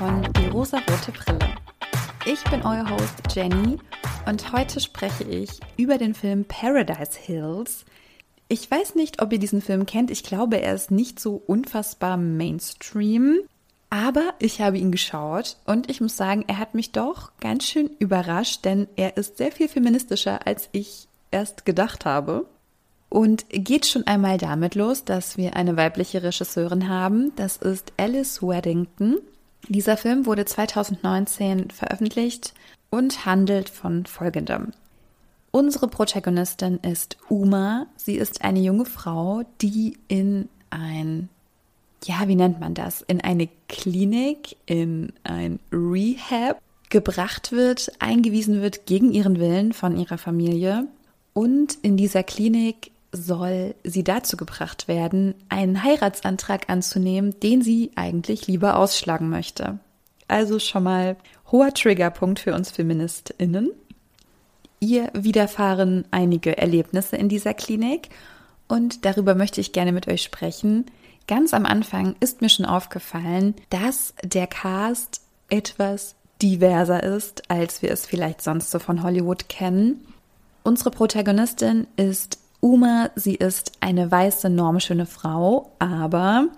von Die rosarote Brille. Ich bin euer Host Jenny und heute spreche ich über den Film Paradise Hills. Ich weiß nicht, ob ihr diesen Film kennt. Ich glaube, er ist nicht so unfassbar Mainstream. Aber ich habe ihn geschaut und ich muss sagen, er hat mich doch ganz schön überrascht, denn er ist sehr viel feministischer, als ich erst gedacht habe. Und geht schon einmal damit los, dass wir eine weibliche Regisseurin haben. Das ist Alice Weddington. Dieser Film wurde 2019 veröffentlicht und handelt von folgendem. Unsere Protagonistin ist Uma. Sie ist eine junge Frau, die in ein, ja, wie nennt man das, in eine Klinik, in ein Rehab gebracht wird, eingewiesen wird gegen ihren Willen von ihrer Familie. Und in dieser Klinik soll sie dazu gebracht werden, einen Heiratsantrag anzunehmen, den sie eigentlich lieber ausschlagen möchte. Also schon mal hoher Triggerpunkt für uns Feministinnen. Ihr widerfahren einige Erlebnisse in dieser Klinik und darüber möchte ich gerne mit euch sprechen. Ganz am Anfang ist mir schon aufgefallen, dass der Cast etwas diverser ist, als wir es vielleicht sonst so von Hollywood kennen. Unsere Protagonistin ist Uma, sie ist eine weiße, normschöne Frau, aber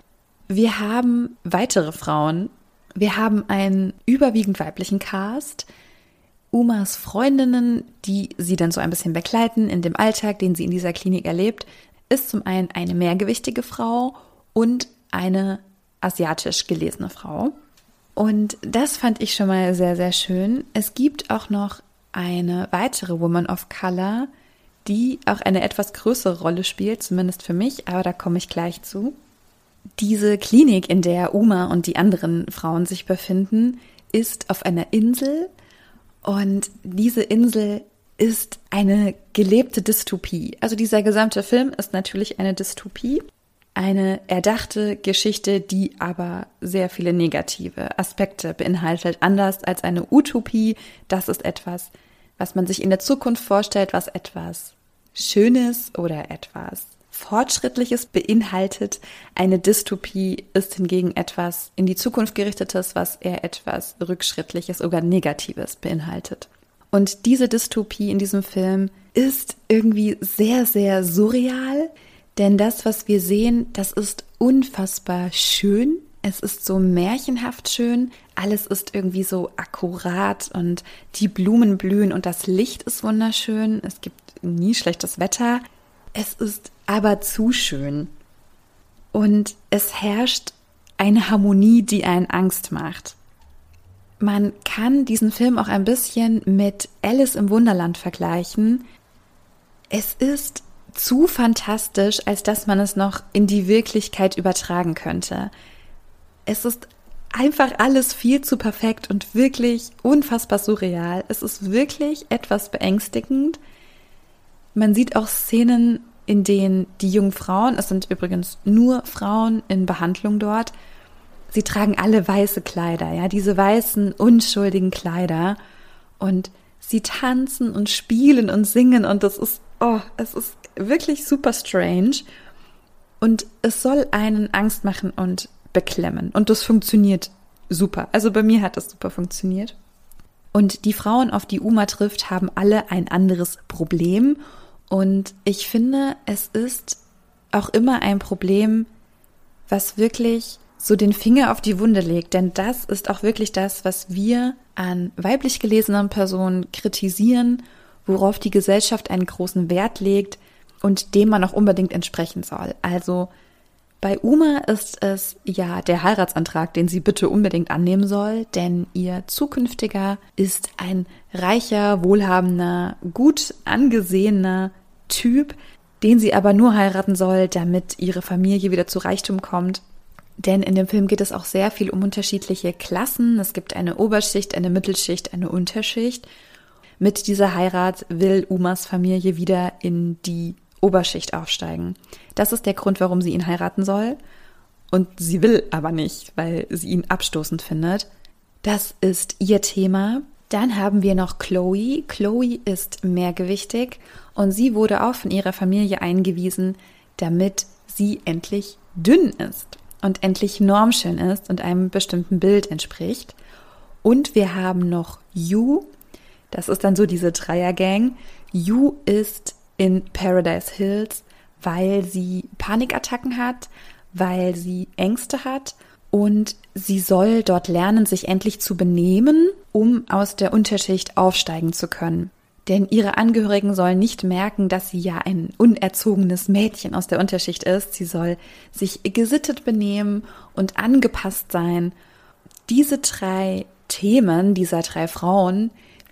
wir haben weitere Frauen. Wir haben einen überwiegend weiblichen Cast. Umas Freundinnen, die sie dann so ein bisschen begleiten in dem Alltag, den sie in dieser Klinik erlebt, ist zum einen eine mehrgewichtige Frau und eine asiatisch gelesene Frau. Und das fand ich schon mal sehr, sehr schön. Es gibt auch noch eine weitere Woman of Color, die auch eine etwas größere Rolle spielt, zumindest für mich, aber da komme ich gleich zu. Diese Klinik, in der Uma und die anderen Frauen sich befinden, ist auf einer Insel und diese Insel ist eine gelebte Dystopie. Also dieser gesamte Film ist natürlich eine Dystopie, eine erdachte Geschichte, die aber sehr viele negative Aspekte beinhaltet, anders als eine Utopie. Das ist etwas, was man sich in der Zukunft vorstellt, was etwas Schönes oder etwas Fortschrittliches beinhaltet. Eine Dystopie ist hingegen etwas in die Zukunft gerichtetes, was eher etwas Rückschrittliches oder Negatives beinhaltet. Und diese Dystopie in diesem Film ist irgendwie sehr, sehr surreal, denn das, was wir sehen, das ist unfassbar schön. Es ist so märchenhaft schön. Alles ist irgendwie so akkurat und die Blumen blühen und das Licht ist wunderschön. Es gibt nie schlechtes Wetter. Es ist aber zu schön. Und es herrscht eine Harmonie, die einen Angst macht. Man kann diesen Film auch ein bisschen mit Alice im Wunderland vergleichen. Es ist zu fantastisch, als dass man es noch in die Wirklichkeit übertragen könnte. Es ist einfach alles viel zu perfekt und wirklich unfassbar surreal. Es ist wirklich etwas beängstigend. Man sieht auch Szenen, in denen die jungen Frauen, es sind übrigens nur Frauen in Behandlung dort, sie tragen alle weiße Kleider, ja, diese weißen, unschuldigen Kleider und sie tanzen und spielen und singen und das ist, oh, es ist wirklich super strange und es soll einen Angst machen und beklemmen und das funktioniert super. Also bei mir hat das super funktioniert. Und die Frauen, auf die Uma trifft, haben alle ein anderes Problem und ich finde, es ist auch immer ein Problem, was wirklich so den Finger auf die Wunde legt. Denn das ist auch wirklich das, was wir an weiblich gelesenen Personen kritisieren, worauf die Gesellschaft einen großen Wert legt und dem man auch unbedingt entsprechen soll. Also bei Uma ist es ja der Heiratsantrag, den sie bitte unbedingt annehmen soll, denn ihr zukünftiger ist ein reicher, wohlhabender, gut angesehener Typ, den sie aber nur heiraten soll, damit ihre Familie wieder zu Reichtum kommt. Denn in dem Film geht es auch sehr viel um unterschiedliche Klassen. Es gibt eine Oberschicht, eine Mittelschicht, eine Unterschicht. Mit dieser Heirat will Umas Familie wieder in die Oberschicht aufsteigen. Das ist der Grund, warum sie ihn heiraten soll. Und sie will aber nicht, weil sie ihn abstoßend findet. Das ist ihr Thema. Dann haben wir noch Chloe. Chloe ist mehrgewichtig und sie wurde auch von ihrer Familie eingewiesen, damit sie endlich dünn ist. und endlich normschön ist und einem bestimmten Bild entspricht. Und wir haben noch Yu, das ist dann so diese Dreiergang. Yu ist in Paradise Hills, weil sie Panikattacken hat, weil sie Ängste hat und sie soll dort lernen, sich endlich zu benehmen, um aus der Unterschicht aufsteigen zu können. Denn ihre Angehörigen sollen nicht merken, dass sie ja ein unerzogenes Mädchen aus der Unterschicht ist. Sie soll sich gesittet benehmen und angepasst sein. Diese drei Themen dieser drei Frauen,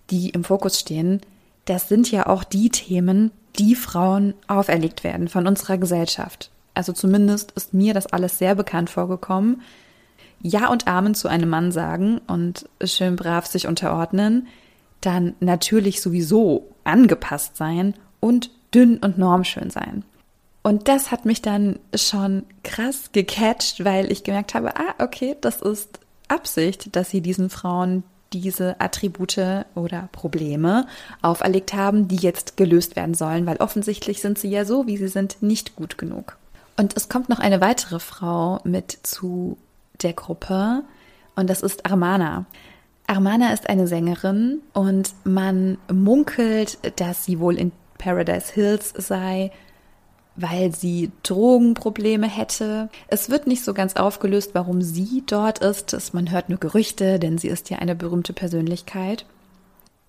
die im Fokus stehen, das sind ja auch die Themen, die Frauen auferlegt werden von unserer Gesellschaft. Also zumindest ist mir das alles sehr bekannt vorgekommen. Ja und Amen zu einem Mann sagen und schön brav sich unterordnen, dann natürlich sowieso angepasst sein und dünn und normschön sein. Und das hat mich dann schon krass gecatcht, weil ich gemerkt habe, ah, okay, das ist Absicht, dass sie diesen Frauen diese Attribute oder Probleme auferlegt haben, die jetzt gelöst werden sollen, weil offensichtlich sind sie ja so, wie sie sind, nicht gut genug. Und es kommt noch eine weitere Frau mit zu der Gruppe und das ist Armana. Armana ist eine Sängerin und man munkelt, dass sie wohl in Paradise Hills sei, weil sie Drogenprobleme hätte. Es wird nicht so ganz aufgelöst, warum sie dort ist. Man hört nur Gerüchte, denn sie ist ja eine berühmte Persönlichkeit.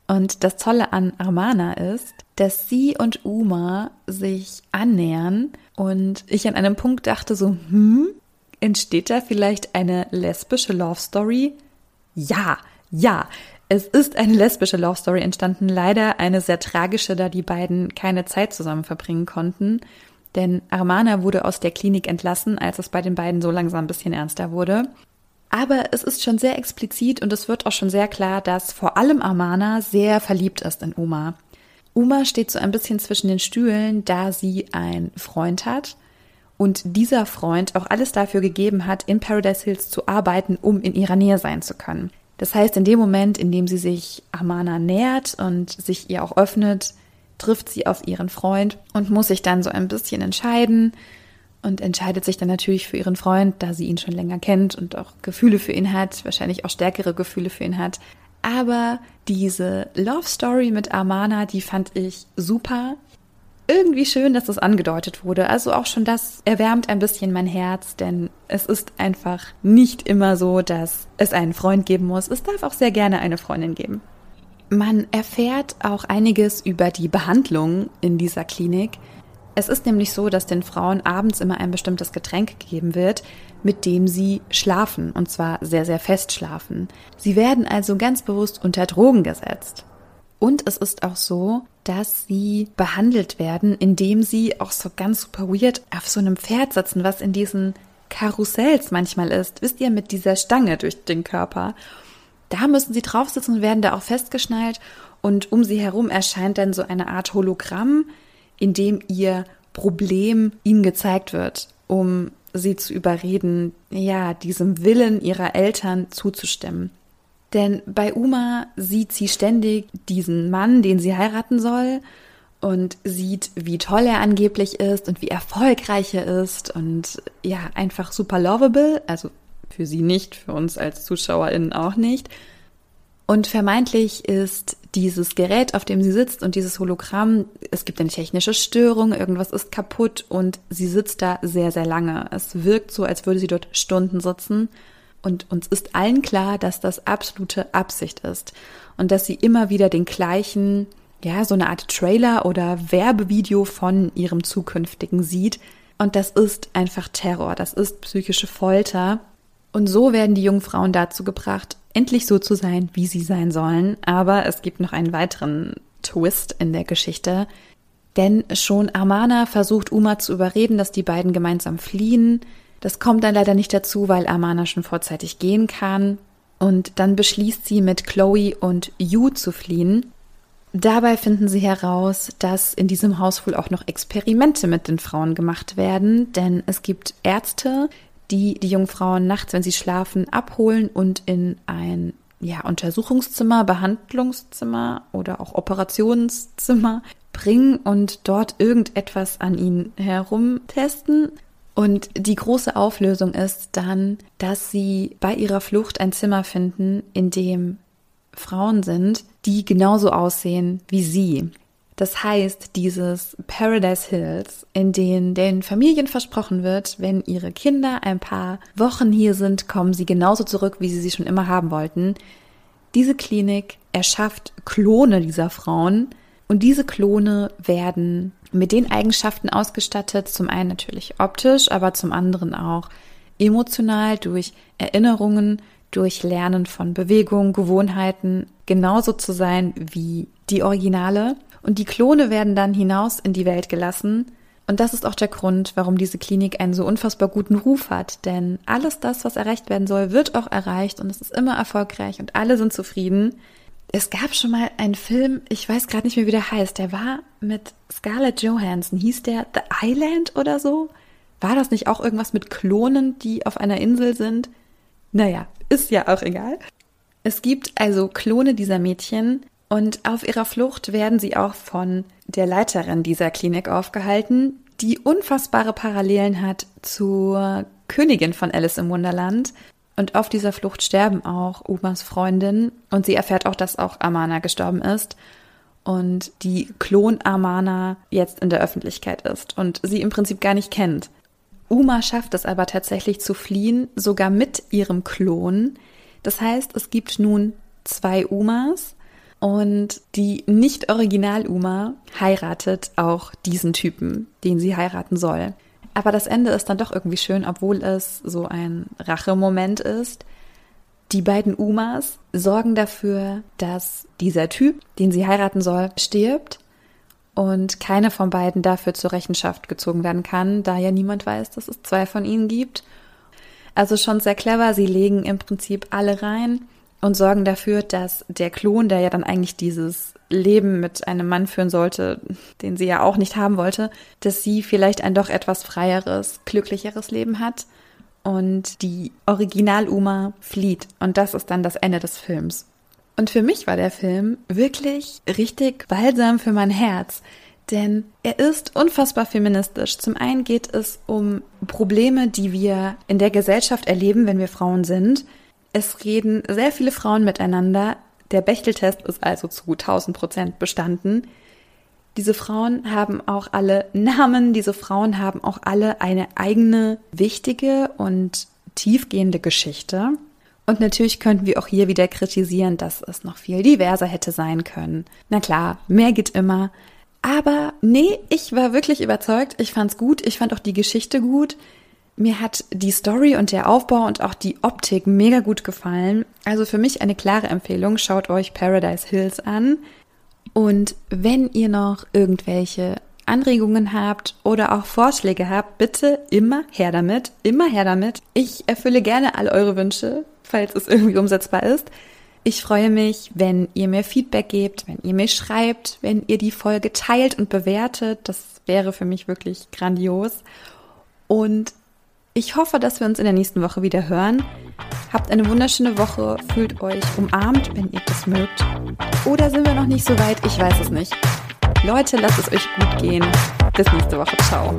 Und das Tolle an Armana ist, dass sie und Uma sich annähern und ich an einem Punkt dachte so, hm, entsteht da vielleicht eine lesbische Love Story? Ja, ja, es ist eine lesbische Love Story entstanden, leider eine sehr tragische, da die beiden keine Zeit zusammen verbringen konnten. Denn Armana wurde aus der Klinik entlassen, als es bei den beiden so langsam ein bisschen ernster wurde. Aber es ist schon sehr explizit und es wird auch schon sehr klar, dass vor allem Armana sehr verliebt ist in Uma. Uma steht so ein bisschen zwischen den Stühlen, da sie einen Freund hat und dieser Freund auch alles dafür gegeben hat, in Paradise Hills zu arbeiten, um in ihrer Nähe sein zu können. Das heißt, in dem Moment, in dem sie sich Amana nähert und sich ihr auch öffnet, trifft sie auf ihren Freund und muss sich dann so ein bisschen entscheiden und entscheidet sich dann natürlich für ihren Freund, da sie ihn schon länger kennt und auch Gefühle für ihn hat, wahrscheinlich auch stärkere Gefühle für ihn hat. Aber diese Love Story mit Amana, die fand ich super irgendwie schön, dass das angedeutet wurde. Also auch schon das erwärmt ein bisschen mein Herz, denn es ist einfach nicht immer so, dass es einen Freund geben muss. Es darf auch sehr gerne eine Freundin geben. Man erfährt auch einiges über die Behandlung in dieser Klinik. Es ist nämlich so, dass den Frauen abends immer ein bestimmtes Getränk gegeben wird, mit dem sie schlafen, und zwar sehr, sehr fest schlafen. Sie werden also ganz bewusst unter Drogen gesetzt. Und es ist auch so, dass sie behandelt werden, indem sie auch so ganz super weird auf so einem Pferd sitzen, was in diesen Karussells manchmal ist. Wisst ihr, mit dieser Stange durch den Körper. Da müssen sie drauf sitzen und werden da auch festgeschnallt. Und um sie herum erscheint dann so eine Art Hologramm, in dem ihr Problem ihnen gezeigt wird, um sie zu überreden, ja, diesem Willen ihrer Eltern zuzustimmen. Denn bei Uma sieht sie ständig diesen Mann, den sie heiraten soll und sieht, wie toll er angeblich ist und wie erfolgreich er ist und ja, einfach super lovable, also für sie nicht, für uns als ZuschauerInnen auch nicht. Und vermeintlich ist dieses Gerät, auf dem sie sitzt und dieses Hologramm, es gibt eine technische Störung, irgendwas ist kaputt und sie sitzt da sehr, sehr lange. Es wirkt so, als würde sie dort Stunden sitzen und uns ist allen klar, dass das absolute Absicht ist und dass sie immer wieder den gleichen, ja, so eine Art Trailer oder Werbevideo von ihrem zukünftigen sieht. Und das ist einfach Terror, das ist psychische Folter. Und so werden die jungen Frauen dazu gebracht, endlich so zu sein, wie sie sein sollen. Aber es gibt noch einen weiteren Twist in der Geschichte. Denn schon Armana versucht Uma zu überreden, dass die beiden gemeinsam fliehen. Das kommt dann leider nicht dazu, weil Amana schon vorzeitig gehen kann. Und dann beschließt sie mit Chloe und Yu zu fliehen. Dabei finden sie heraus, dass in diesem Haus wohl auch noch Experimente mit den Frauen gemacht werden, denn es gibt Ärzte, die die jungen Frauen nachts, wenn sie schlafen, abholen und in ein ja, Untersuchungszimmer, Behandlungszimmer oder auch Operationszimmer bringen und dort irgendetwas an ihnen herumtesten Und die große Auflösung ist dann, dass sie bei ihrer Flucht ein Zimmer finden, in dem Frauen sind, die genauso aussehen wie sie. Das heißt, dieses Paradise Hills, in denen den Familien versprochen wird, wenn ihre Kinder ein paar Wochen hier sind, kommen sie genauso zurück, wie sie sie schon immer haben wollten. Diese Klinik erschafft Klone dieser Frauen und diese Klone werden mit den Eigenschaften ausgestattet, zum einen natürlich optisch, aber zum anderen auch emotional durch Erinnerungen, durch Lernen von Bewegung, Gewohnheiten, genauso zu sein wie die Originale. Und die Klone werden dann hinaus in die Welt gelassen. Und das ist auch der Grund, warum diese Klinik einen so unfassbar guten Ruf hat. Denn alles das, was erreicht werden soll, wird auch erreicht und es ist immer erfolgreich und alle sind zufrieden. Es gab schon mal einen Film, ich weiß gerade nicht mehr, wie der heißt. Der war mit Scarlett Johansson. Hieß der The Island oder so? War das nicht auch irgendwas mit Klonen, die auf einer Insel sind? Naja, ist ja auch egal. Es gibt also Klone dieser Mädchen und auf ihrer Flucht werden sie auch von der Leiterin dieser Klinik aufgehalten, die unfassbare Parallelen hat zur Königin von Alice im Wunderland. Und auf dieser Flucht sterben auch Umas Freundin und sie erfährt auch, dass auch Amana gestorben ist und die Klon Amana jetzt in der Öffentlichkeit ist und sie im Prinzip gar nicht kennt. Uma schafft es aber tatsächlich zu fliehen, sogar mit ihrem Klon. Das heißt, es gibt nun zwei Umas und die Nicht-Original-Uma heiratet auch diesen Typen, den sie heiraten soll. Aber das Ende ist dann doch irgendwie schön, obwohl es so ein Rachemoment ist. Die beiden Umas sorgen dafür, dass dieser Typ, den sie heiraten soll, stirbt und keine von beiden dafür zur Rechenschaft gezogen werden kann, da ja niemand weiß, dass es zwei von ihnen gibt. Also schon sehr clever, sie legen im Prinzip alle rein und sorgen dafür, dass der Klon, der ja dann eigentlich dieses Leben mit einem Mann führen sollte, den sie ja auch nicht haben wollte, dass sie vielleicht ein doch etwas freieres, glücklicheres Leben hat und die Original-Uma flieht. Und das ist dann das Ende des Films. Und für mich war der Film wirklich richtig balsam für mein Herz. Denn er ist unfassbar feministisch. Zum einen geht es um Probleme, die wir in der Gesellschaft erleben, wenn wir Frauen sind. Es reden sehr viele Frauen miteinander. Der Bechteltest ist also zu 1000 Prozent bestanden. Diese Frauen haben auch alle Namen, diese Frauen haben auch alle eine eigene wichtige und tiefgehende Geschichte. Und natürlich könnten wir auch hier wieder kritisieren, dass es noch viel diverser hätte sein können. Na klar, mehr geht immer. Aber nee, ich war wirklich überzeugt. Ich fand's gut. Ich fand auch die Geschichte gut. Mir hat die Story und der Aufbau und auch die Optik mega gut gefallen. Also für mich eine klare Empfehlung. Schaut euch Paradise Hills an. Und wenn ihr noch irgendwelche Anregungen habt oder auch Vorschläge habt, bitte immer her damit, immer her damit. Ich erfülle gerne all eure Wünsche, falls es irgendwie umsetzbar ist. Ich freue mich, wenn ihr mir Feedback gebt, wenn ihr mir schreibt, wenn ihr die Folge teilt und bewertet. Das wäre für mich wirklich grandios. Und ich hoffe, dass wir uns in der nächsten Woche wieder hören. Habt eine wunderschöne Woche, fühlt euch umarmt, wenn ihr das mögt. Oder sind wir noch nicht so weit? Ich weiß es nicht. Leute, lasst es euch gut gehen. Bis nächste Woche. Ciao.